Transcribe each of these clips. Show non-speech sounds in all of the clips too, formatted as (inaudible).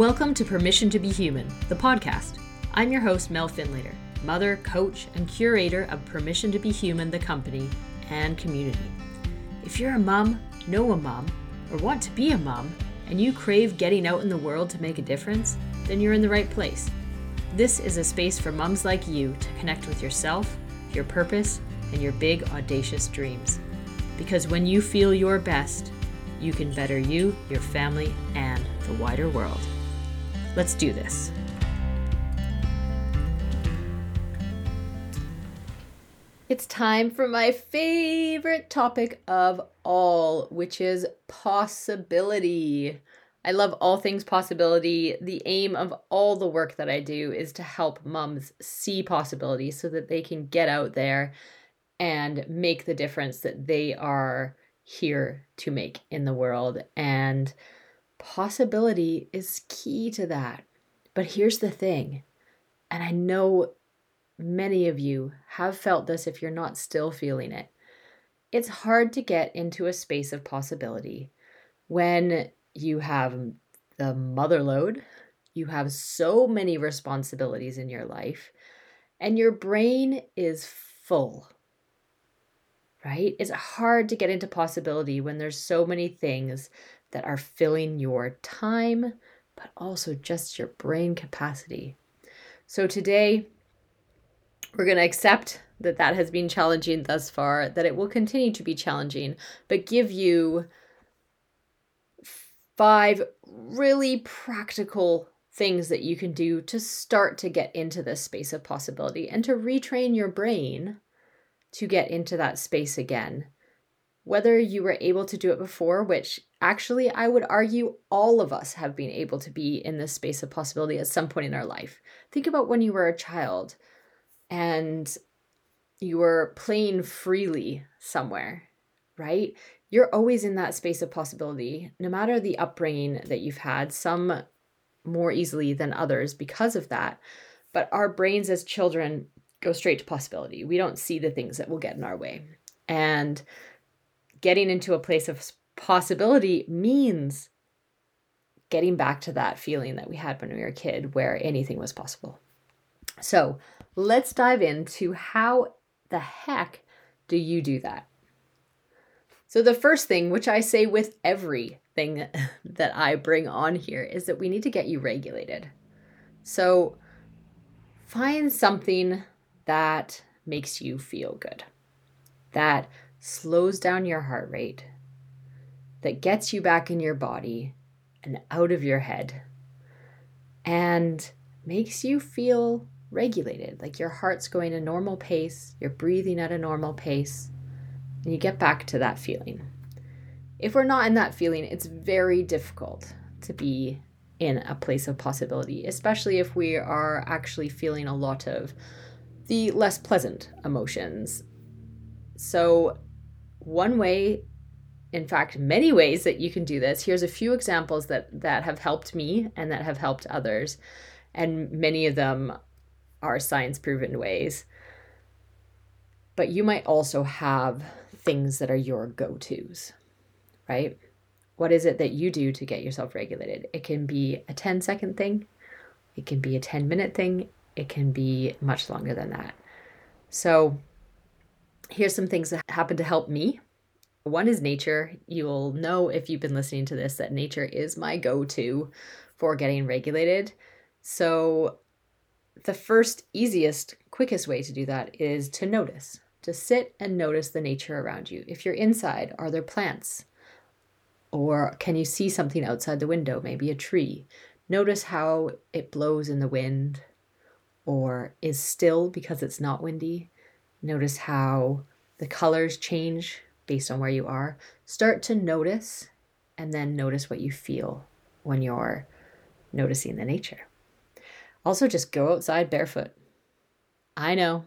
Welcome to Permission to Be Human, the podcast. I'm your host, Mel Finlater, mother, coach, and curator of Permission to Be Human, the company and community. If you're a mom, know a mom, or want to be a mom, and you crave getting out in the world to make a difference, then you're in the right place. This is a space for moms like you to connect with yourself, your purpose, and your big, audacious dreams. Because when you feel your best, you can better you, your family, and the wider world. Let's do this. It's time for my favorite topic of all, which is possibility. I love all things possibility. The aim of all the work that I do is to help mums see possibility so that they can get out there and make the difference that they are here to make in the world. And possibility is key to that. But here's the thing, and I know many of you have felt this if you're not still feeling it. It's hard to get into a space of possibility when you have the mother load, you have so many responsibilities in your life, and your brain is full. Right? It's hard to get into possibility when there's so many things that are filling your time, but also just your brain capacity. So today, we're going to accept that that has been challenging thus far, that it will continue to be challenging, but give you five really practical things that you can do to start to get into this space of possibility and to retrain your brain to get into that space again whether you were able to do it before, which actually I would argue all of us have been able to be in this space of possibility at some point in our life. Think about when you were a child and you were playing freely somewhere, right? You're always in that space of possibility, no matter the upbringing that you've had, some more easily than others because of that. But our brains as children go straight to possibility. We don't see the things that will get in our way. And getting into a place of possibility means getting back to that feeling that we had when we were a kid where anything was possible. So let's dive into how the heck do you do that? So, the first thing, which I say with everything (laughs) that I bring on here, is that we need to get you regulated. So, find something that makes you feel good, that slows down your heart rate, that gets you back in your body and out of your head, and makes you feel regulated, like your heart's going a normal pace, you're breathing at a normal pace, and you get back to that feeling. If we're not in that feeling, it's very difficult to be in a place of possibility, especially if we are actually feeling a lot of the less pleasant emotions. So, one way in fact many ways that you can do this. Here's a few examples that that have helped me and that have helped others and many of them are science proven ways. But you might also have things that are your go-to's right? What is it that you do to get yourself regulated? It can be a 10 second thing. It can be a 10 minute thing. It can be much longer than that. So here's some things that happen to help me. One is nature. You'll know if you've been listening to this that nature is my go to for getting regulated. So, the first, easiest, quickest way to do that is to notice, to sit and notice the nature around you. If you're inside, are there plants? Or can you see something outside the window, maybe a tree? Notice how it blows in the wind or is still because it's not windy. Notice how the colors change based on where you are. Start to notice and then notice what you feel when you're noticing the nature. Also, just go outside barefoot. I know,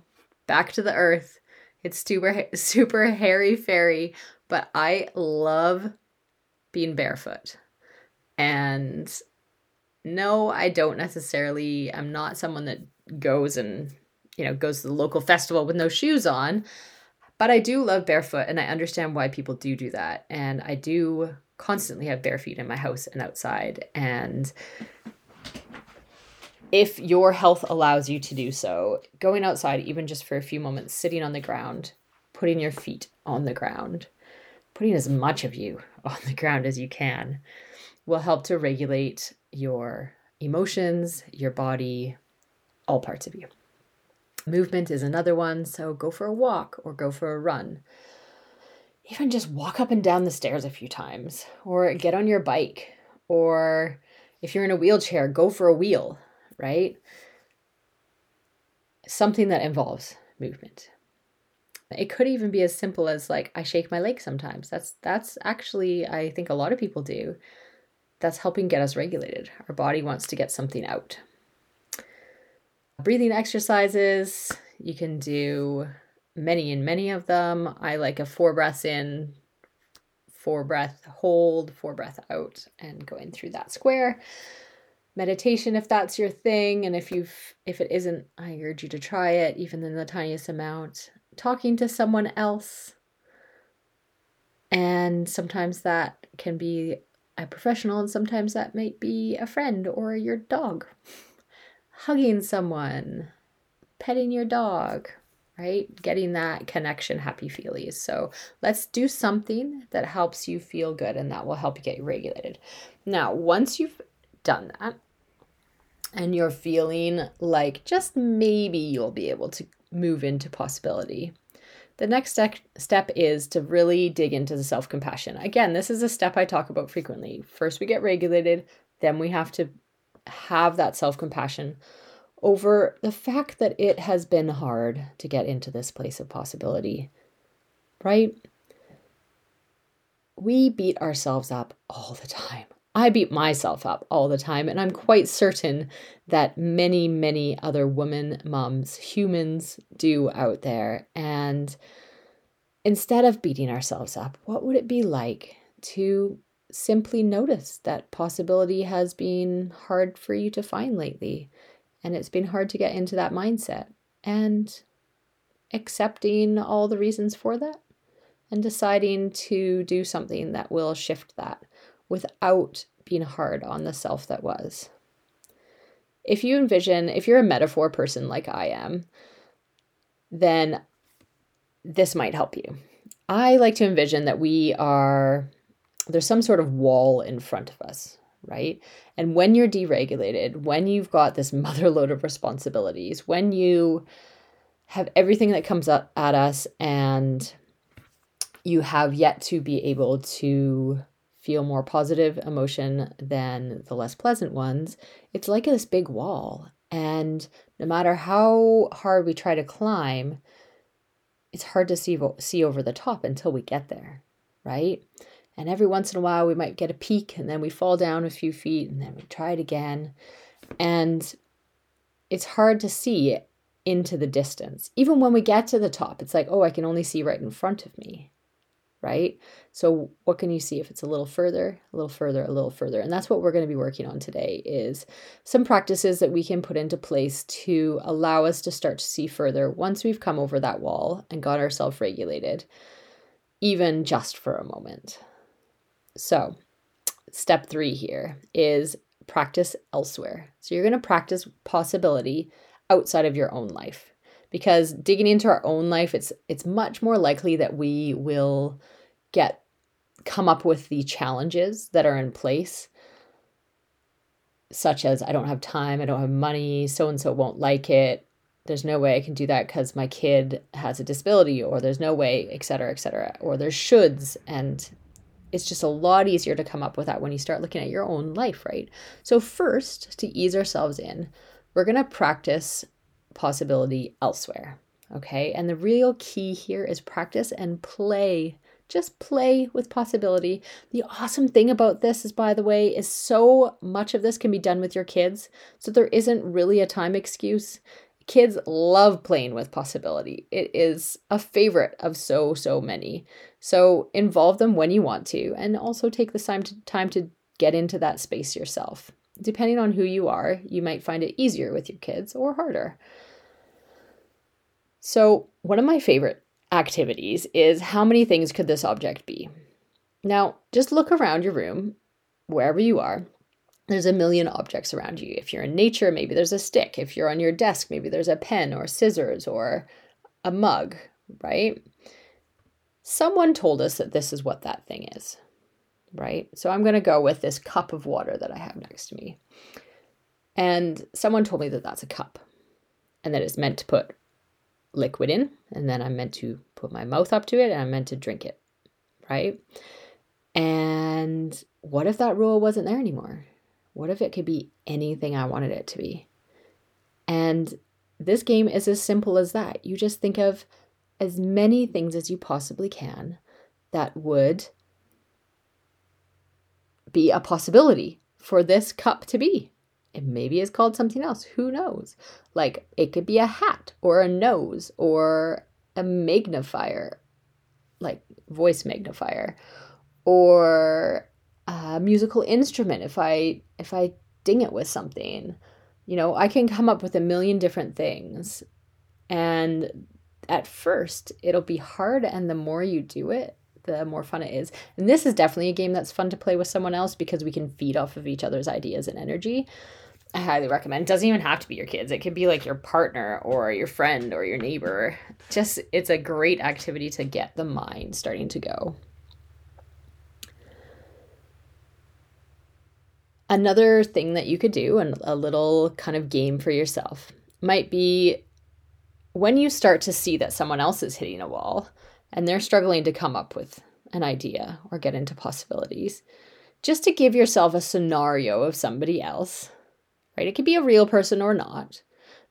back to the earth. It's super, super hairy fairy, but I love being barefoot. And no, I don't necessarily, I'm not someone that goes and you know, goes to the local festival with no shoes on. But I do love barefoot and I understand why people do do that. And I do constantly have bare feet in my house and outside. And if your health allows you to do so, going outside, even just for a few moments, sitting on the ground, putting your feet on the ground, putting as much of you (laughs) on the ground as you can, will help to regulate your emotions, your body, all parts of you. Movement is another one, so go for a walk or go for a run. Even just walk up and down the stairs a few times, or get on your bike, or if you're in a wheelchair, go for a wheel, right? Something that involves movement. It could even be as simple as like I shake my leg sometimes. That's that's actually I think a lot of people do. That's helping get us regulated. Our body wants to get something out. Breathing exercises, you can do many and many of them. I like a four breaths in, four breath hold, four breath out, and going through that square. Meditation, if that's your thing, and if you've if it isn't, I urge you to try it, even in the tiniest amount. Talking to someone else. And sometimes that can be a professional, and sometimes that might be a friend or your dog hugging someone, petting your dog, right? Getting that connection, happy feelies. So let's do something that helps you feel good and that will help you get regulated. Now, once you've done that and you're feeling like just maybe you'll be able to move into possibility, the next step is to really dig into the self compassion. Again, this is a step I talk about frequently. First, we get regulated, then we have to have that self compassion over the fact that it has been hard to get into this place of possibility, right? We beat ourselves up all the time. I beat myself up all the time, and I'm quite certain that many, many other women, moms, humans do out there. And instead of beating ourselves up, what would it be like to simply notice that possibility has been hard for you to find lately and it's been hard to get into that mindset and accepting all the reasons for that and deciding to do something that will shift that without being hard on the self that was. If you envision, if you're a metaphor person like I am, then this might help you. I like to envision that we are there's some sort of wall in front of us, right? And when you're deregulated, when you've got this (laughs) mother load of responsibilities, when you have everything that comes up at us and you have yet to be able to feel more positive emotion than the less pleasant ones, it's like this big wall. And no matter how hard we try to climb, it's hard to see see over the top until we get there, right? And every once in a while, we might get a peak and then we fall down a few feet and then we try it again. And it's hard to see into the distance. Even when we get to the top, it's like, oh, I can only see right in front of me. Right? So what can you see if it's a little further, a little further, a little further? And that's what we're going to be working on today is some practices that we can put into place to allow us to start to see further once we've come over that wall and got ourselves regulated, even just for a moment. So, step three here is practice elsewhere. So, you're going to practice possibility outside of your own life because digging into our own life it's it's much more likely that we will get come up with the challenges that are in place such as I don't have time, I don't have money, so and so won't like it. There's no way I can do that because my kid has a disability, or there's no way, et cetera, et cetera. Or there's shoulds and it's just a lot easier to come up with that when you start looking at your own life, right? So, first, to ease ourselves in, we're going to practice possibility elsewhere. Okay. And the real key here is practice and play. Just play with possibility. The awesome thing about this is, by the way, is so much of this can be done with your kids. So there isn't really a time excuse. Kids love playing with possibility. It is a favorite of so, so many. So involve them when you want to, and also take the time to, time to get into that space yourself. Depending on who you are, you might find it easier with your kids or harder. So, one of my favorite activities is how many things could this object be? Now, just look around your room, wherever you are, there's a million objects around you. If you're in nature, maybe there's a stick. If you're on your desk, maybe there's a pen or scissors or a mug, right? Someone told us that this is what that thing is, right? So I'm going to go with this cup of water that I have next to me. And someone told me that that's a cup and that it's meant to put liquid in, and then I'm meant to put my mouth up to it and I'm meant to drink it, right? And what if that rule wasn't there anymore? What if it could be anything I wanted it to be? And this game is as simple as that. You just think of as many things as you possibly can that would be a possibility for this cup to be. It maybe is called something else. Who knows? Like it could be a hat or a nose or a magnifier, like voice magnifier, or a musical instrument if I if I ding it with something. You know, I can come up with a million different things. And at first, it'll be hard and the more you do it, the more fun it is. And this is definitely a game that's fun to play with someone else because we can feed off of each other's ideas and energy. I highly recommend. It doesn't even have to be your kids. It could be like your partner or your friend or your neighbor. Just it's a great activity to get the mind starting to go. Another thing that you could do, and a little kind of game for yourself, might be when you start to see that someone else is hitting a wall and they're struggling to come up with an idea or get into possibilities, just to give yourself a scenario of somebody else, right? It could be a real person or not,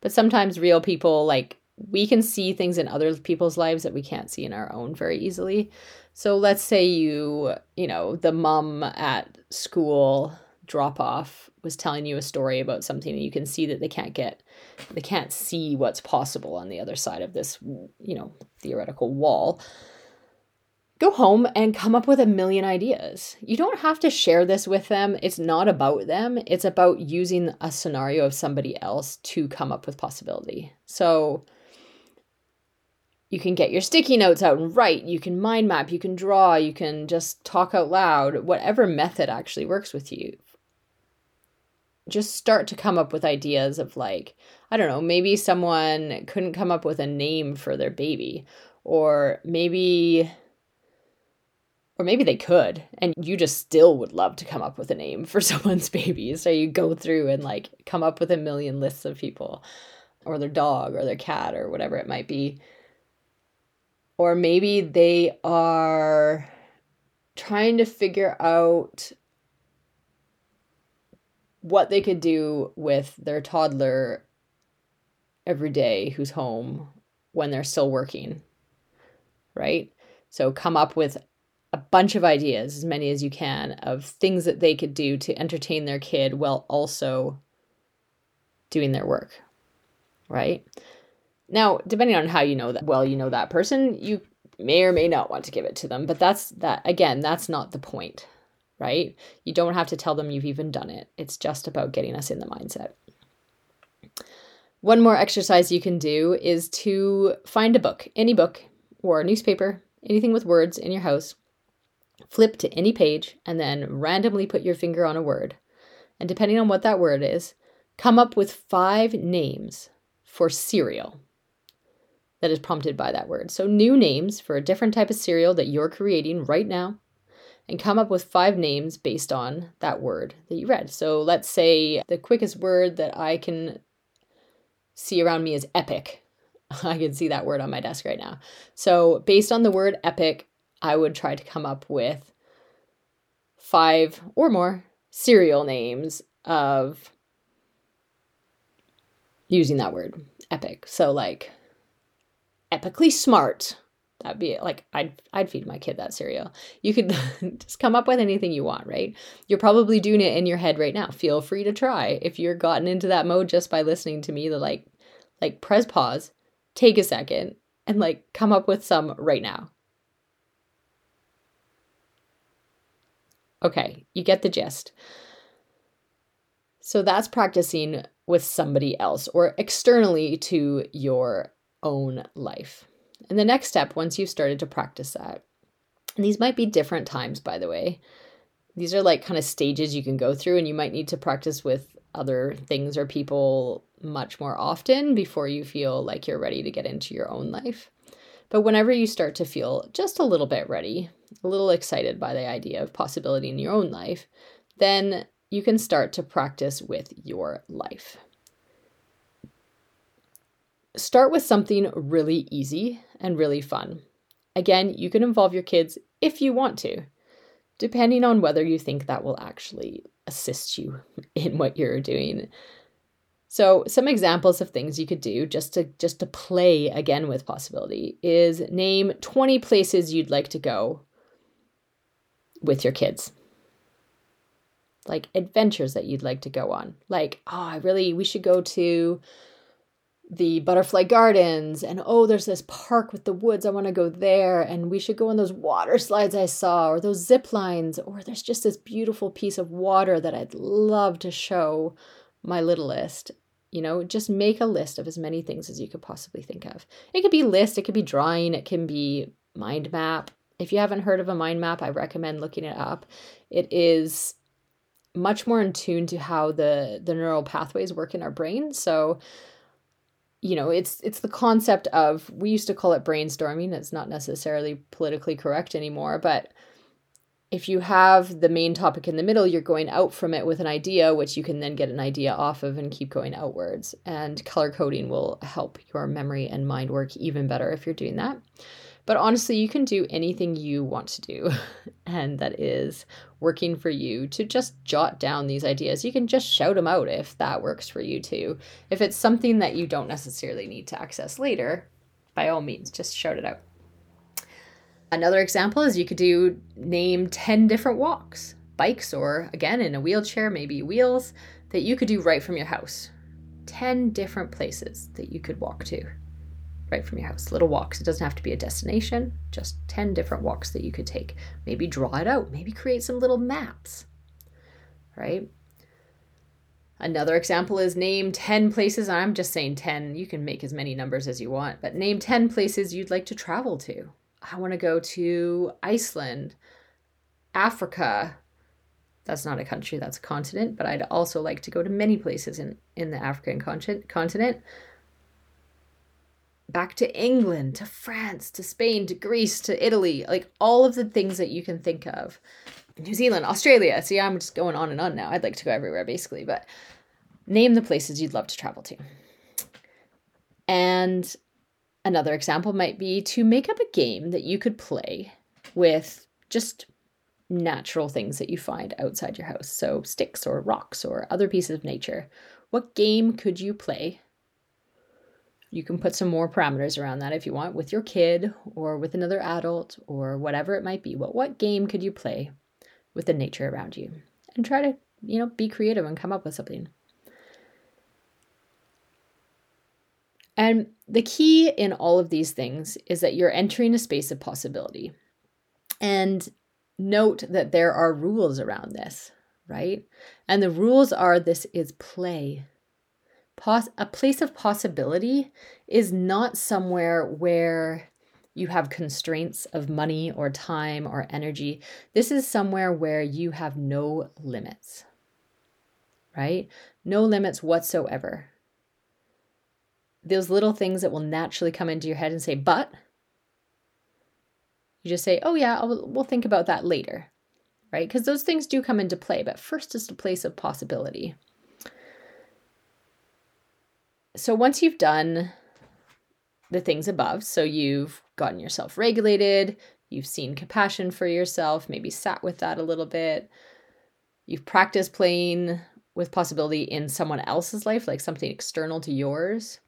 but sometimes real people, like, we can see things in other people's lives that we can't see in our own very easily. So let's say you, you know, the mom at school drop off was telling you a story about something and you can see that they can't get they can't see what's possible on the other side of this you know theoretical wall. Go home and come up with a million ideas. You don't have to share this with them. It's not about them. It's about using a scenario of somebody else to come up with possibility. So you can get your sticky notes out and write. You can mind map. You can draw. You can just talk out loud. Whatever method actually works with you just start to come up with ideas of like i don't know maybe someone couldn't come up with a name for their baby or maybe or maybe they could and you just still would love to come up with a name for (laughs) someone's baby. So you go through and like come up with a million lists of people or their dog or their cat or whatever it might be. Or maybe they are trying to figure out what they could do with their toddler every day who's home when they're still working, right? So come up with a bunch of ideas, as many as you can, of things that they could do to entertain their kid while also doing their work, right? Now, depending on how you know that well, you know that person, you may or may not want to give it to them, but that's that again, that's not the point right? You don't have to tell them you've even done it. It's just about getting us in the mindset. One more exercise you can do is to find a book, any book or a newspaper, anything with words in your house. Flip to any page and then randomly put your finger on a word. And depending on what that word is, come up with five names for cereal that is prompted by that word. So, new names for a different type of cereal that you're creating right now and come up with five names based on that word that you read. So let's say the quickest word that I can see around me is epic. (laughs) I can see that word on my desk right now. So, based on the word epic, I would try to come up with five or more cereal names of using that word epic. So, like epically smart, That'd be like I'd I'd feed my kid that cereal. You could (laughs) just come up with anything you want, right? You're probably doing it in your head right now. Feel free to try. If you're gotten into that mode just by listening to me, the like like press pause, take a second, and like come up with some right now. Okay, you get the gist. So that's practicing with somebody else or externally to your own life. And the next step, once you've started to practice that, and these might be different times, by the way, These are like kind of stages you can go through, and you might need to practice with other things or people much more often before you feel like you're ready to get into your own life. But whenever you start to feel just a little bit ready, a little excited by the idea of possibility in your own life, then you can start to practice with your life. Start with something really easy and really fun. Again, you can involve your kids if you want to, depending on whether you think that will actually assist you (laughs) in what you're doing. So, some examples of things you could do just to just to play again with possibility is name 20 places you'd like to go with your kids. Like adventures that you'd like to go on. Like, oh, I really we should go to the butterfly gardens and oh there's this park with the woods i want to go there and we should go on those water (laughs) slides i saw or those zip lines or there's just this beautiful piece of water that i'd love to show my littlest you know just make a list of as many things as you could possibly think of. It could be list it could be drawing it can be mind map. If you haven't heard of a mind map i recommend looking it up. It is much more in tune to how the the neural pathways work in our brain so you know it's it's the concept of we used to call it brainstorming it's not necessarily politically correct anymore but if you have the main topic in the middle you're going out from it with an idea which you can then get an idea off of and keep going outwards. And color coding will help your memory and mind work even better if you're doing that but honestly, you can do anything you want to do, (laughs) and that is working for you to just jot down these ideas. You can just shout them out if that works for you too. If it's something that you don't necessarily need to access later, by all means, just shout it out. Another example is you could do name 10 different walks, bikes, or again, in a wheelchair, maybe wheels, that you could do right from your house. 10 different places that you could walk to right from your house. Little walks. It doesn't have to be a destination, just 10 different walks that you could take. Maybe draw it out, maybe create some little maps, right? Another example is name 10 places. I'm just saying 10. You can make as many numbers as you want, but name 10 places you'd like to travel to. I want to go to Iceland, Africa. That's not a country, that's a continent, but I'd also like to go to many places in, in the African continent back to England, to France, to Spain, to Greece, to Italy, like all of the things that you can think of. New Zealand, Australia. See, I'm just going on and on now. I'd like to go everywhere basically, but name the places you'd love to travel to. And another example might be to make up a game that you could play with just natural things that you find outside your house. So, sticks or rocks or other pieces of nature. What game could you play you can put some more parameters around that if you want with your kid or with another adult or whatever it might be. But what game could you play with the nature around you? And try to, you know, be creative and come up with something. And the key in all of these things is that you're entering a space of possibility. And note that there are rules around this, right? And the rules are this is play pos- a place of possibility is not somewhere where you have constraints of money or time or energy. This is somewhere where you have no limits, right? No limits whatsoever. Those little things that will naturally come into your head and say, but, you just say, oh, yeah, I'll, we'll think about that later, right? Because those things do come into play, but first is a place of possibility so once you've done the things above, so you've gotten yourself regulated, you've seen compassion for yourself, maybe sat with that a little bit, you've practiced playing with possibility in someone else's life, like something external to yours,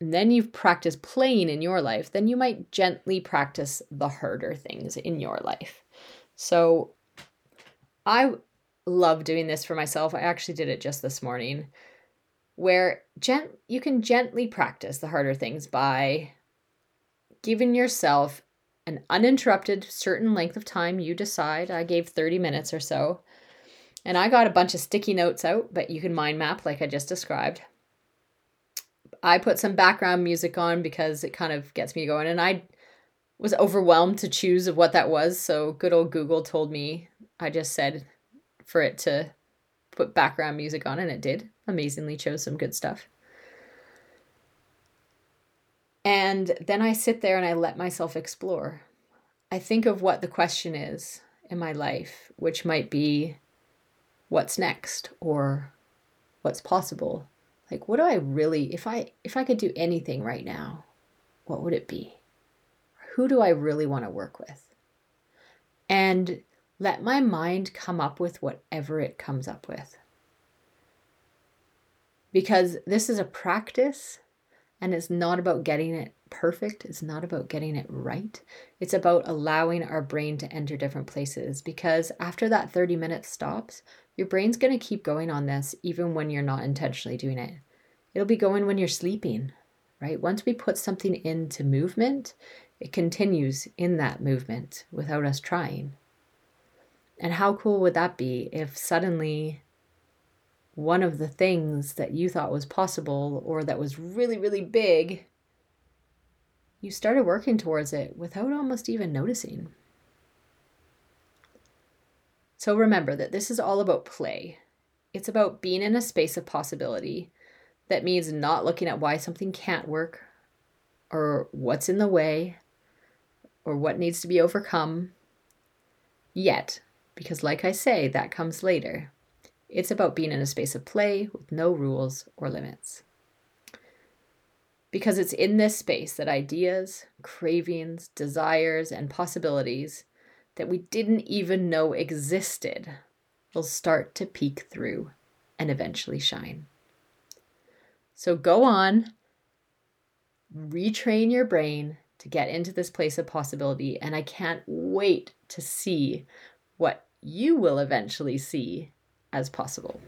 and then you've practiced playing in your life, then you might gently practice the harder things in your life. So I love doing this for myself. I actually did it just this morning where gent- you can gently practice the harder things by giving yourself an uninterrupted certain length of time you decide. I gave 30 minutes or so. And I got a bunch of sticky notes out, but you can mind map like I just described. I put some background music on because it kind of gets me going. And I was overwhelmed to choose of what that was. So good old Google told me, I just said, for it to put background music on, and it did. Amazingly chose some good stuff. And then I sit there and I let myself explore. I think of what the question is in my life, which might be what's next or what's possible. Like what do I really if I if I could do anything right now, what would it be? Who do I really want to work with? And let my mind come up with whatever it comes up with. Because this is a practice and it's not about getting it perfect. It's not about getting it right. It's about allowing our brain to enter different places because after that 30 minutes stops, your brain's going to keep going on this even when you're not intentionally doing it. It'll be going when you're sleeping, right? Once we put something into movement, it continues in that movement without us trying. And how cool would that be if suddenly one of the things that you thought was possible or that was really, really big you started working towards it without almost even noticing. So remember that this is all about play. It's about being in a space of possibility. That means not looking at why something can't work or what's in the way or what needs to be overcome yet, because, like I say, that comes later. It's about being in a space of play with no rules or limits because it's in this space that ideas, cravings, desires, and possibilities that we didn't even know existed will start to peek through and eventually shine. So go on, retrain your brain to get into this place of possibility, and I can't wait to see what you will eventually see as possible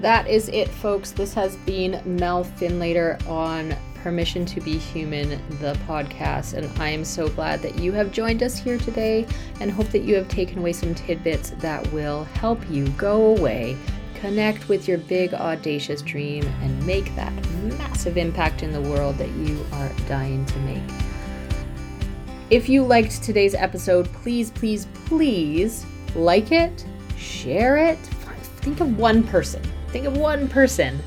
that is it, folks. This has been Mel Finlater on Permission to Be Human, the podcast. And I am so glad that you have joined us here today and hope that you have taken away some tidbits that will help you go away, connect with your big, audacious dream, and make that massive impact in the world that you are dying to make. If you liked today's episode, please, please, please like it, share it. Think of one person Think of one person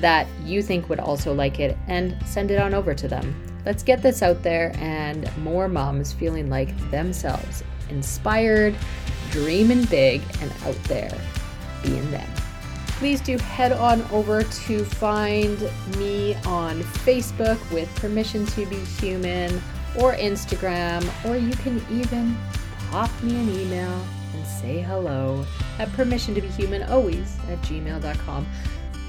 that you think would also like it and send it on over to them. Let's get this out there and more moms feeling like themselves, inspired, dreaming big, and out there being them. Please do head on over to find me on Facebook with Permission to Be Human or Instagram, or you can even pop me an email and say hello at permission to be human always at gmail.com.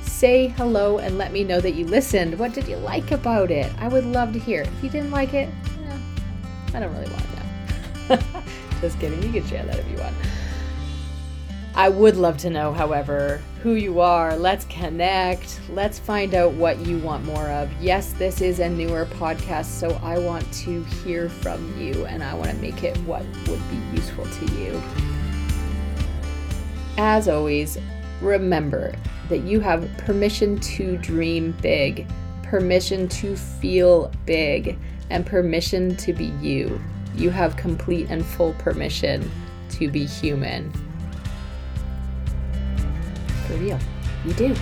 Say hello and let me know that you listened. What did you like about it? I would love to hear. If you didn't like it, eh, I don't really want to know. (laughs) Just kidding. You can share that if you want. I would love to know, however, who you are. Let's connect. Let's find out what you want more of. Yes, this is a newer podcast, so I want to hear from you and I want to make it what would be useful to you. As always, remember that you have permission to dream big, permission to feel big, and permission to be you. You have complete and full permission to be human. For real, you do.